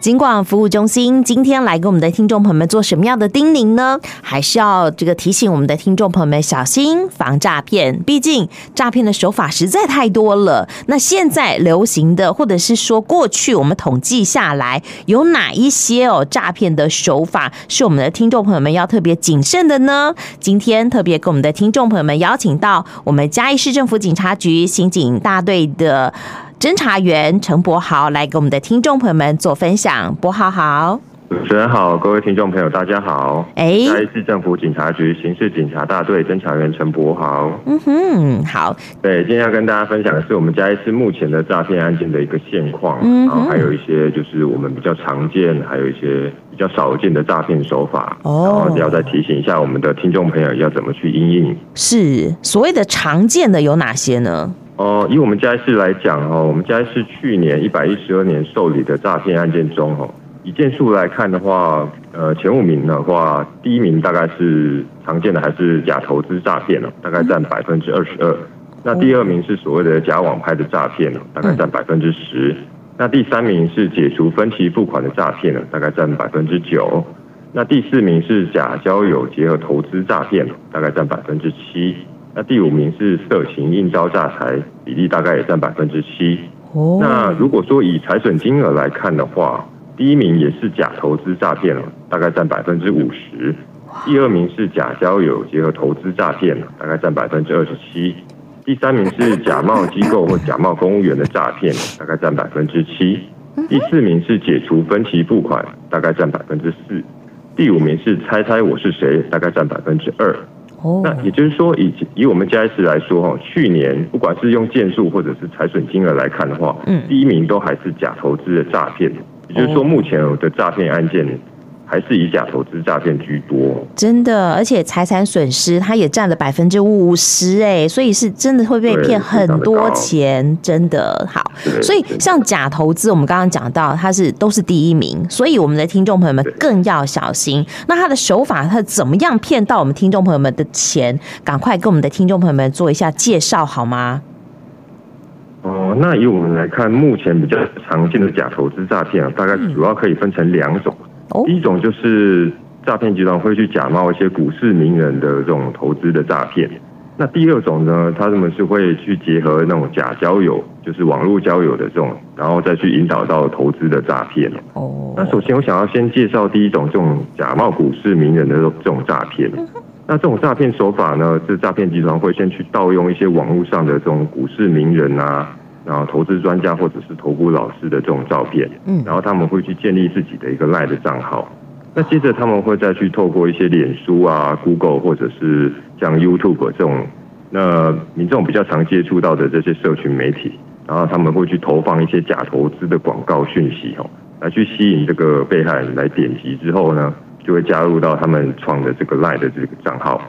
尽管服务中心今天来给我们的听众朋友们做什么样的叮咛呢？还是要这个提醒我们的听众朋友们小心防诈骗，毕竟诈骗的手法实在太多了。那现在流行的，或者是说过去我们统计下来有哪一些哦诈骗的手法是我们的听众朋友们要特别谨慎的呢？今天特别给我们的听众朋友们邀请到我们嘉义市政府警察局刑警大队的。侦查员陈柏豪来给我们的听众朋友们做分享。柏豪好，主持人好，各位听众朋友大家好。哎，嘉义市政府警察局刑事警察大队侦查员陈柏豪。嗯哼，好。对，今天要跟大家分享的是我们嘉义市目前的诈骗案件的一个现况，嗯，然后还有一些就是我们比较常见，还有一些比较少见的诈骗手法。哦，然后要再提醒一下我们的听众朋友要怎么去应应。是，所谓的常见的有哪些呢？哦，以我们嘉义市来讲哦，我们嘉义市去年一百一十二年受理的诈骗案件中哦，以件数来看的话，呃，前五名的话，第一名大概是常见的还是假投资诈骗哦，大概占百分之二十二。那第二名是所谓的假网拍的诈骗哦，大概占百分之十。那第三名是解除分期付款的诈骗呢，大概占百分之九。那第四名是假交友结合投资诈骗，大概占百分之七。那第五名是色情应招诈财，比例大概也占百分之七。那如果说以财损金额来看的话，第一名也是假投资诈骗了，大概占百分之五十。第二名是假交友结合投资诈骗，大概占百分之二十七。第三名是假冒机构或假冒公务员的诈骗，大概占百分之七。第四名是解除分期付款，大概占百分之四。第五名是猜猜我是谁，大概占百分之二。Oh. 那也就是说，以以我们嘉义市来说，哈，去年不管是用件数或者是财损金额来看的话，嗯，第一名都还是假投资的诈骗。也就是说，目前的诈骗案件。还是以假投资诈骗居多，真的，而且财产损失它也占了百分之五十，哎，所以是真的会被骗很多钱，真的好。所以像假投资，我们刚刚讲到它是都是第一名，所以我们的听众朋友们更要小心。那他的手法，他怎么样骗到我们听众朋友们的钱？赶快跟我们的听众朋友们做一下介绍好吗？哦，那以我们来看，目前比较常见的假投资诈骗啊，大概主要可以分成两种。第一种就是诈骗集团会去假冒一些股市名人的这种投资的诈骗。那第二种呢，他们是会去结合那种假交友，就是网络交友的这种，然后再去引导到投资的诈骗。哦。那首先我想要先介绍第一种这种假冒股市名人的这种诈骗。那这种诈骗手法呢，是诈骗集团会先去盗用一些网络上的这种股市名人啊。然后投资专家或者是投顾老师的这种照片，嗯，然后他们会去建立自己的一个 LINE 的账号，那接着他们会再去透过一些脸书啊、Google 或者是像 YouTube 这种，那民众比较常接触到的这些社群媒体，然后他们会去投放一些假投资的广告讯息哦，来去吸引这个被害人来点击之后呢，就会加入到他们创的这个 LINE 的这个账号。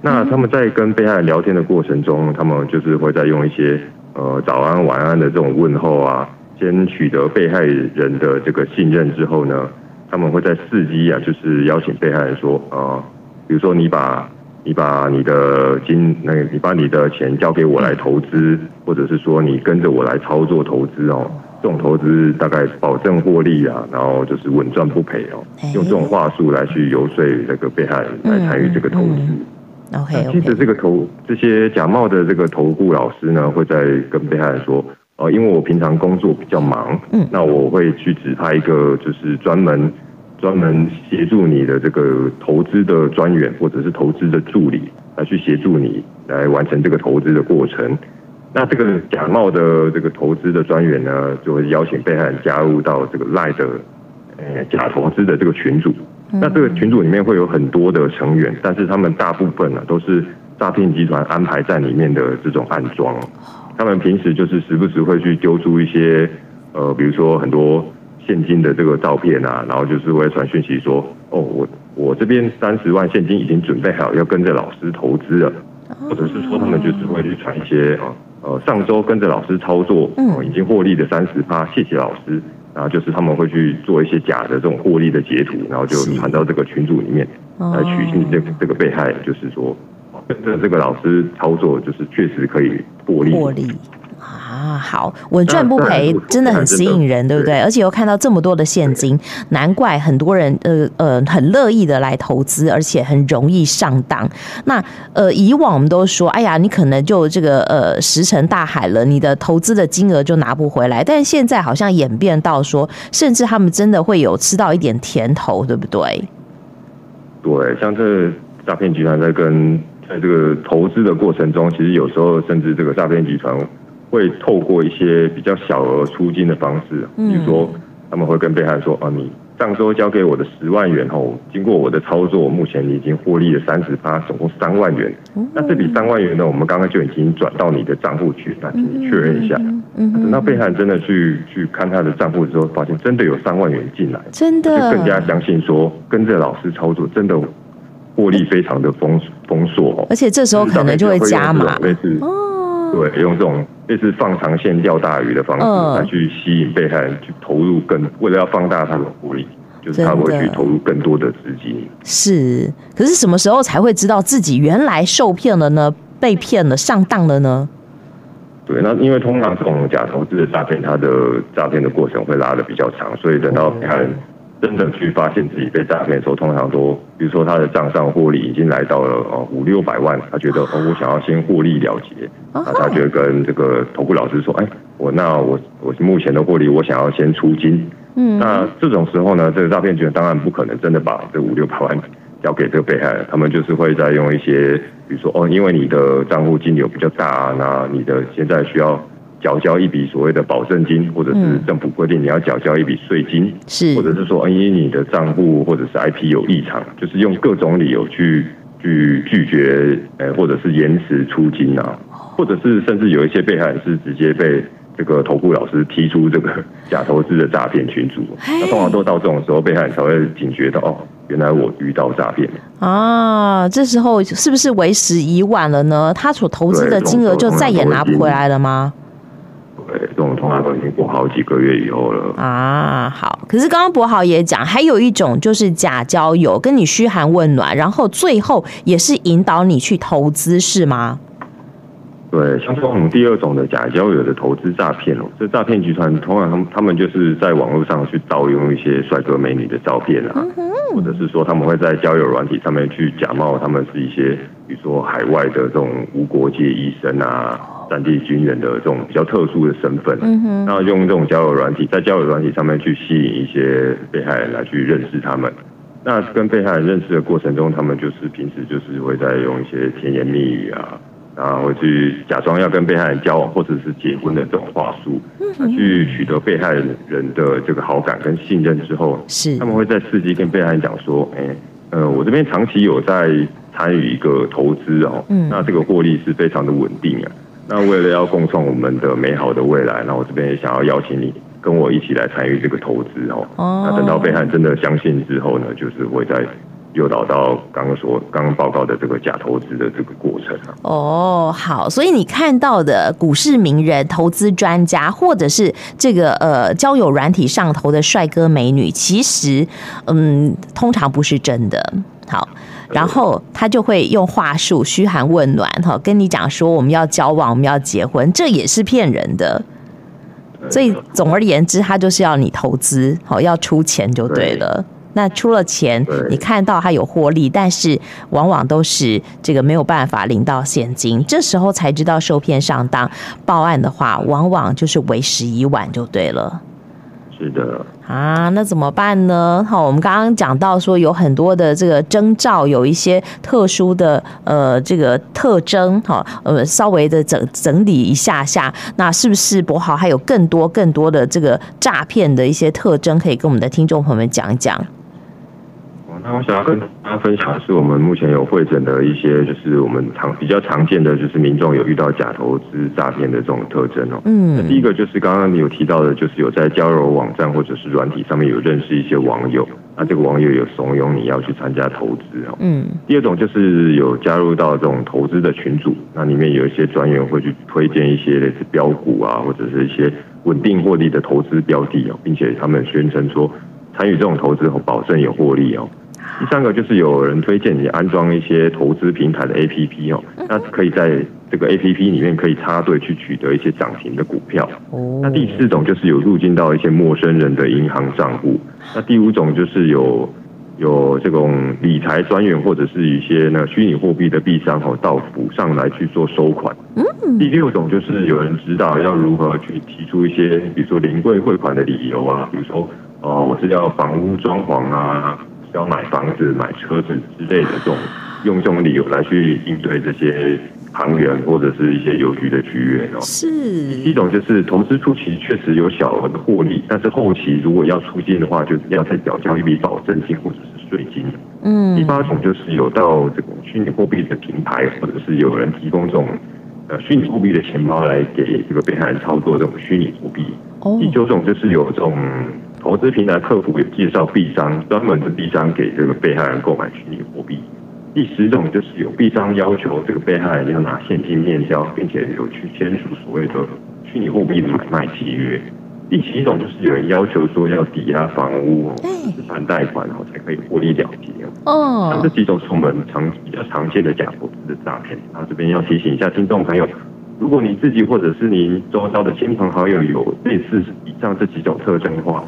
那他们在跟被害人聊天的过程中，他们就是会再用一些。呃，早安、晚安的这种问候啊，先取得被害人的这个信任之后呢，他们会在伺机啊，就是邀请被害人说，呃，比如说你把你把你的金，那个你把你的钱交给我来投资，或者是说你跟着我来操作投资哦，这种投资大概保证获利啊，然后就是稳赚不赔哦，用这种话术来去游说那个被害人来参与这个投资。OK，接着这个投这些假冒的这个投顾老师呢，会在跟被害人说，呃，因为我平常工作比较忙，嗯，那我会去指派一个就是专门专门协助你的这个投资的专员或者是投资的助理来去协助你来完成这个投资的过程。那这个假冒的这个投资的专员呢，就会邀请被害人加入到这个赖的呃假投资的这个群组。那这个群组里面会有很多的成员，但是他们大部分呢都是诈骗集团安排在里面的这种暗桩。他们平时就是时不时会去丢出一些呃，比如说很多现金的这个照片啊，然后就是会传讯息说，哦，我我这边三十万现金已经准备好要跟着老师投资了，或者是说他们就是会去传一些啊，呃，上周跟着老师操作，嗯，已经获利的三十趴，谢谢老师。然后就是他们会去做一些假的这种获利的截图，然后就传到这个群组里面来取信这这个被害人，就是说这个老师操作，就是确实可以获利。获利啊！好，稳赚不赔，真的很吸引人，对不对？而且又看到这么多的现金，难怪很多人呃呃很乐意的来投资，而且很容易上当。那呃，以往我们都说，哎呀，你可能就这个呃石沉大海了，你的投资的金额就拿不回来。但现在好像演变到说，甚至他们真的会有吃到一点甜头，对不对？对，像这诈骗集团在跟在这个投资的过程中，其实有时候甚至这个诈骗集团会透过一些比较小额出金的方式，比如说他们会跟被害人说：“啊，你上周交给我的十万元后，经过我的操作，目前你已经获利了三十趴，总共三万元。那这笔三万元呢，我们刚刚就已经转到你的账户去，那请你确认一下。等到被害人真的去去看他的账户之后，发现真的有三万元进来，真的就更加相信说跟着老师操作，真的。”获利非常的丰丰硕哦，而且这时候可能就会加码，类似哦，对，用这种类似放长线钓大鱼的方式来去吸引被害人去投入更，为了要放大他的获利，就是他会去投入更多的资金。是，可是什么时候才会知道自己原来受骗了呢？被骗了，上当了呢？对，那因为通常这种假投资的诈骗，它的诈骗的过程会拉的比较长，所以等到被害人。真的去发现自己被诈骗的时候，通常都，比如说他的账上获利已经来到了哦五六百万，他觉得哦我想要先获利了结，那他觉得跟这个投顾老师说，哎，我那我我目前的获利我想要先出金，嗯，那这种时候呢，这个诈骗集团当然不可能真的把这五六百万交给这个被害人，他们就是会再用一些，比如说哦，因为你的账户金流比较大，那你的现在需要。缴交一笔所谓的保证金，或者是政府规定你要缴交一笔税金，是，或者是说，因为你的账户或者是 IP 有异常，就是用各种理由去去拒绝，呃，或者是延迟出金啊，或者是甚至有一些被害人是直接被这个投顾老师踢出这个假投资的诈骗群组，那通常都到这种时候，被害人才会警觉到，哦，原来我遇到诈骗啊，这时候是不是为时已晚了呢？他所投资的金额就再也拿不回来了吗？对，这种通常都已经过好几个月以后了啊。好，可是刚刚博豪也讲，还有一种就是假交友，跟你嘘寒问暖，然后最后也是引导你去投资，是吗？对，像这种第二种的假交友的投资诈骗哦，这诈骗集团通常他们他们就是在网络上去盗用一些帅哥美女的照片啊，或者是说他们会在交友软体上面去假冒他们是一些，比如说海外的这种无国界医生啊。战地军人的这种比较特殊的身份，嗯，哼，那用这种交友软体，在交友软体上面去吸引一些被害人来去认识他们。那跟被害人认识的过程中，他们就是平时就是会在用一些甜言蜜语啊，然后会去假装要跟被害人交往或者是结婚的这种话术，去取得被害人的这个好感跟信任之后，是他们会在伺机跟被害人讲说，哎，呃，我这边长期有在参与一个投资哦，嗯，那这个获利是非常的稳定啊。那为了要共创我们的美好的未来，那我这边也想要邀请你跟我一起来参与这个投资哦。哦。那等到被害人真的相信之后呢，就是会在诱导到刚刚说刚刚报告的这个假投资的这个过程。哦，好，所以你看到的股市名人、投资专家，或者是这个呃交友软体上头的帅哥美女，其实嗯，通常不是真的。好。然后他就会用话术嘘寒问暖，哈，跟你讲说我们要交往，我们要结婚，这也是骗人的。所以总而言之，他就是要你投资，好，要出钱就对了。那出了钱，你看到他有获利，但是往往都是这个没有办法领到现金，这时候才知道受骗上当，报案的话，往往就是为时已晚，就对了。是的啊，那怎么办呢？好，我们刚刚讲到说有很多的这个征兆，有一些特殊的呃这个特征，哈，呃稍微的整整理一下下，那是不是博豪还有更多更多的这个诈骗的一些特征可以跟我们的听众朋友们讲一讲？那我想要跟大家分享的是，我们目前有会诊的一些，就是我们常比较常见的，就是民众有遇到假投资诈骗的这种特征哦。嗯，那第一个就是刚刚你有提到的，就是有在交友网站或者是软体上面有认识一些网友，那这个网友有怂恿你要去参加投资哦。嗯，第二种就是有加入到这种投资的群组，那里面有一些专员会去推荐一些类似标股啊，或者是一些稳定获利的投资标的哦，并且他们宣称说参与这种投资后保证有获利哦。第三个就是有人推荐你安装一些投资平台的 APP 哦，那可以在这个 A P P 里面可以插队去取得一些涨停的股票。哦。那第四种就是有入境到一些陌生人的银行账户。那第五种就是有有这种理财专员或者是一些那虚拟货币的币商哦，到府上来去做收款。嗯。第六种就是有人指导要如何去提出一些，比如说临柜汇款的理由啊，比如说哦，我是要房屋装潢啊，是要买房子、买车子之类的这种。用这种理由来去应对这些行员或者是一些邮局的局员哦。是。一种就是投资初期确实有小额的获利，但是后期如果要出境的话，就要再缴交一笔保证金或者是税金。嗯。第八种就是有到这种虚拟货币的平台，或者是有人提供这种呃虚拟货币的钱包来给这个被害人操作这种虚拟货币。哦。第九种就是有这种投资平台客服有介绍币商，专门的币商给这个被害人购买虚拟货币。第十种就是有币商要求这个被害人要拿现金面交，并且有去签署所谓的虚拟货币的买卖契约。第七种就是有人要求说要抵押房屋、资产贷款，然后才可以获利了结。哦，那这几种是我们常比较常见的假投资的诈骗。那这边要提醒一下听众朋友，如果你自己或者是您周遭的亲朋好友有类似以上这几种特征的话，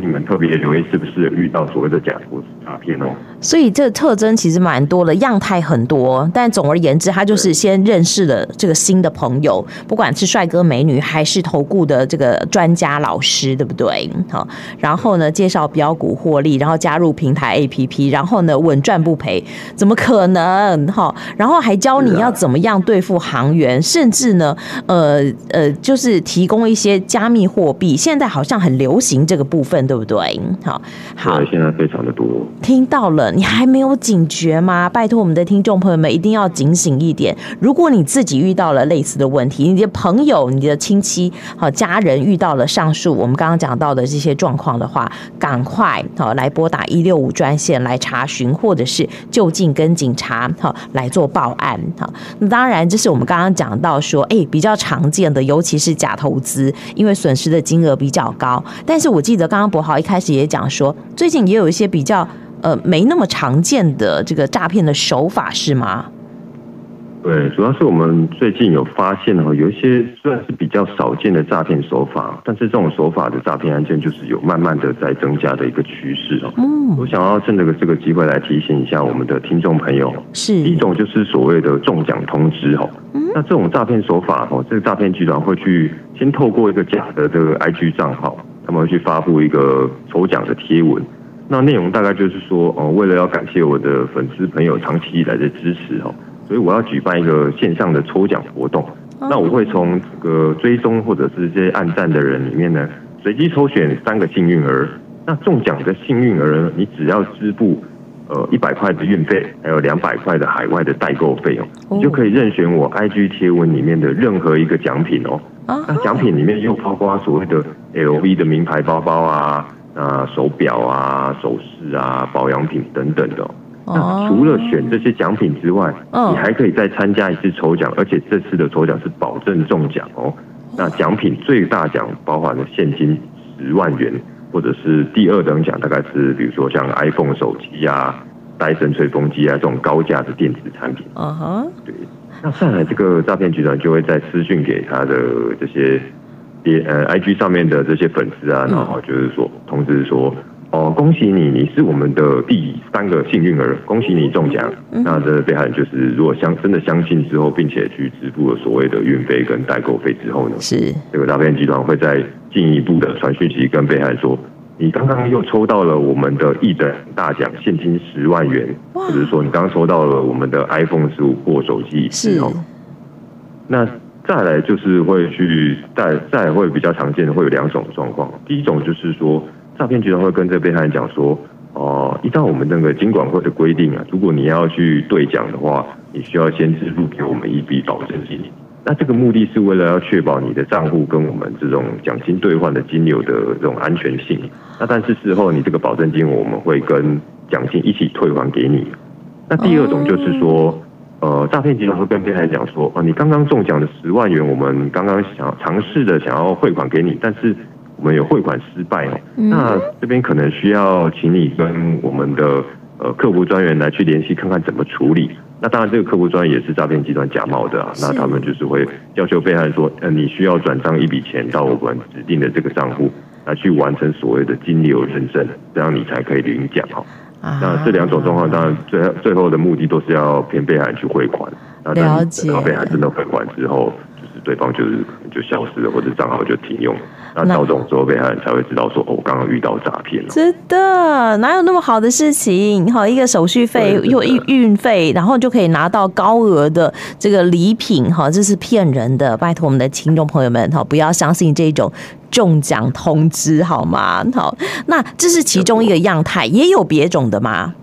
你们特别留意是不是遇到所谓的假投资诈骗哦。所以这个特征其实蛮多的，样态很多。但总而言之，他就是先认识了这个新的朋友，不管是帅哥美女，还是投顾的这个专家老师，对不对？好，然后呢，介绍标股获利，然后加入平台 APP，然后呢，稳赚不赔，怎么可能？哈，然后还教你要怎么样对付行员，甚至呢，呃呃，就是提供一些加密货币，现在好像很流行这个部分，对不对？好，好，现在非常的多，听到了。你还没有警觉吗？拜托我们的听众朋友们一定要警醒一点。如果你自己遇到了类似的问题，你的朋友、你的亲戚、好家人遇到了上述我们刚刚讲到的这些状况的话，赶快好来拨打一六五专线来查询，或者是就近跟警察好来做报案。好，那当然这是我们刚刚讲到说，哎，比较常见的，尤其是假投资，因为损失的金额比较高。但是我记得刚刚博豪一开始也讲说，最近也有一些比较。呃，没那么常见的这个诈骗的手法是吗？对，主要是我们最近有发现哈，有一些虽然是比较少见的诈骗手法，但是这种手法的诈骗案件就是有慢慢的在增加的一个趋势哦。嗯，我想要趁这个这个机会来提醒一下我们的听众朋友，是一种就是所谓的中奖通知哈。嗯，那这种诈骗手法哦，这个诈骗集团会去先透过一个假的这个 IG 账号，他们会去发布一个抽奖的贴文。那内容大概就是说，哦，为了要感谢我的粉丝朋友长期以来的支持哦，所以我要举办一个线上的抽奖活动。那我会从这个追踪或者是这些按赞的人里面呢，随机抽选三个幸运儿。那中奖的幸运儿呢，你只要支付呃一百块的运费，还有两百块的海外的代购费用，你就可以任选我 IG 贴文里面的任何一个奖品哦。那奖品里面又包括所谓的 LV 的名牌包包啊。啊，手表啊，首饰啊，保养品等等的。那除了选这些奖品之外，你还可以再参加一次抽奖，而且这次的抽奖是保证中奖哦。那奖品最大奖包含了现金十万元，或者是第二等奖大概是比如说像 iPhone 手机啊、戴森吹风机啊这种高价的电子产品。嗯哼，对。那再来这个诈骗集团就会在私讯给他的这些。呃，I G 上面的这些粉丝啊，然后就是说通知说，哦，恭喜你，你是我们的第三个幸运儿，恭喜你中奖。那这个被害人就是如果相真的相信之后，并且去支付了所谓的运费跟代购费之后呢，是这个诈骗集团会再进一步的传讯息跟被害人说，你刚刚又抽到了我们的一等大奖，现金十万元，或者说你刚刚抽到了我们的 iPhone 十五或手机，是哦，那。再来就是会去再再会比较常见的会有两种状况，第一种就是说诈骗集团会跟这被害人讲说，哦，依照我们那个金管会的规定啊，如果你要去兑奖的话，你需要先支付给我们一笔保证金。那这个目的是为了要确保你的账户跟我们这种奖金兑换的金流的这种安全性。那但是事后你这个保证金我们会跟奖金一起退还给你。那第二种就是说。呃，诈骗集团会跟被害人讲说，啊、呃，你刚刚中奖的十万元，我们刚刚想尝试的想要汇款给你，但是我们有汇款失败哦。嗯、那这边可能需要请你跟我们的呃客服专员来去联系，看看怎么处理。那当然，这个客户专业也是诈骗集团假冒的啊。那他们就是会要求被害人说，呃，你需要转账一笔钱到我们指定的这个账户，来去完成所谓的金流认证，这样你才可以领奖哈。那这两种状况，当然最最后的目的都是要骗被害人去汇款。了解。然后被害人真的汇款之后。对方就是就消失了，或者账号就停用，那到这种时候，被害人才会知道说，哦，我刚刚遇到诈骗了。真的，哪有那么好的事情？好，一个手续费又运运费，然后就可以拿到高额的这个礼品，哈，这是骗人的。拜托我们的听众朋友们，哈，不要相信这种中奖通知，好吗？好，那这是其中一个样态，也有别种的吗？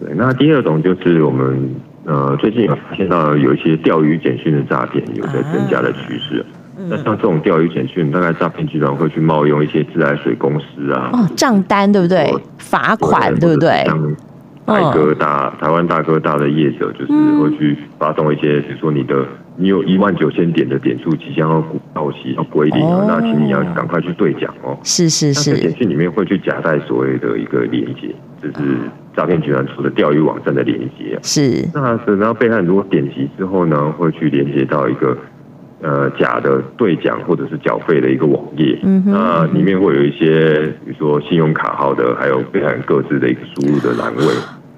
对，那第二种就是我们。呃，最近有发现到有一些钓鱼简讯的诈骗有在增加的趋势。那、啊嗯、像这种钓鱼简讯，大概诈骗集团会去冒用一些自来水公司啊，哦，账单对不对？罚款对不对？像大哥大、台湾大哥大的业者，就是会去发动一些，比如说你的你有一万九千点的点数即将要到期要归零，那请你要赶快去兑奖哦。是是是。简讯里面会去夹带所谓的一个连接，就是。诈骗集团出的钓鱼网站的连接是，那等到被害人如果点击之后呢，会去连接到一个呃假的兑奖或者是缴费的一个网页，嗯哼，那里面会有一些比如说信用卡号的，还有被害人各自的一个输入的栏位。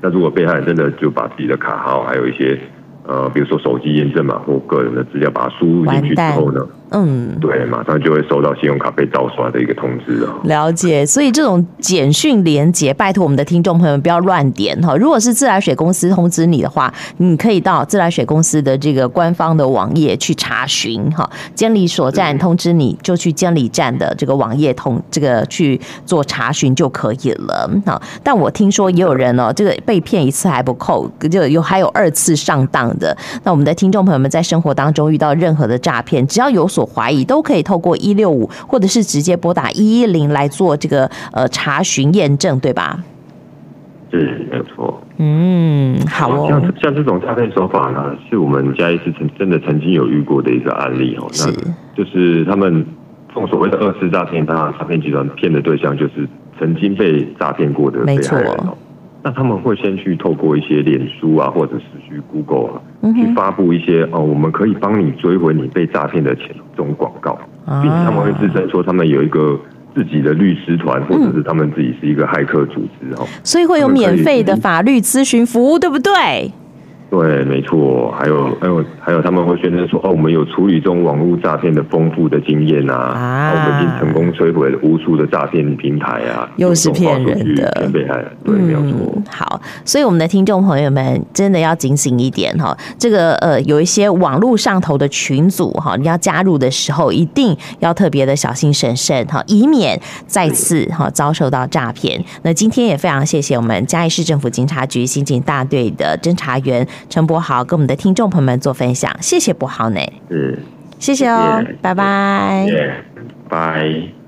那如果被害人真的就把自己的卡号还有一些呃比如说手机验证码或个人的资料把它输入进去之后呢？嗯，对，马上就会收到信用卡被盗刷的一个通知啊。了解，所以这种简讯连接，拜托我们的听众朋友们不要乱点哈。如果是自来水公司通知你的话，你可以到自来水公司的这个官方的网页去查询哈。监理所站通知你就去监理站的这个网页通这个去做查询就可以了。哈，但我听说也有人哦，这个被骗一次还不够，就有还有二次上当的。那我们的听众朋友们在生活当中遇到任何的诈骗，只要有所怀疑都可以透过一六五，或者是直接拨打一一零来做这个呃查询验证，对吧？是，没有错。嗯，好哦。像像这种诈骗手法呢，是我们嘉义是曾真的曾经有遇过的一个案例哦。是，那就是他们这种所谓的二次诈骗，当然诈骗集团骗的对象就是曾经被诈骗过的被害人哦。那他们会先去透过一些脸书啊，或者是去 Google 啊，去发布一些哦，我们可以帮你追回你被诈骗的钱这种广告，并且他们会自称说他们有一个自己的律师团，或者是他们自己是一个骇客组织哦，所以会有免费的法律咨询服务，对不对？对，没错，还有还有还有，他们会宣称说，哦，我们有处理这种网络诈骗的丰富的经验啊，啊，我们已经成功摧毁了无数的诈骗平台啊，又是骗人的，骗被害人，对，没有错。嗯，好，所以我们的听众朋友们真的要警醒一点哈，这个呃，有一些网络上头的群组哈，你要加入的时候，一定要特别的小心审慎哈，以免再次哈遭受到诈骗。那今天也非常谢谢我们嘉义市政府警察局刑警大队的侦查员。陈柏豪跟我们的听众朋友们做分享，谢谢柏豪呢。嗯，谢谢哦，拜拜，拜。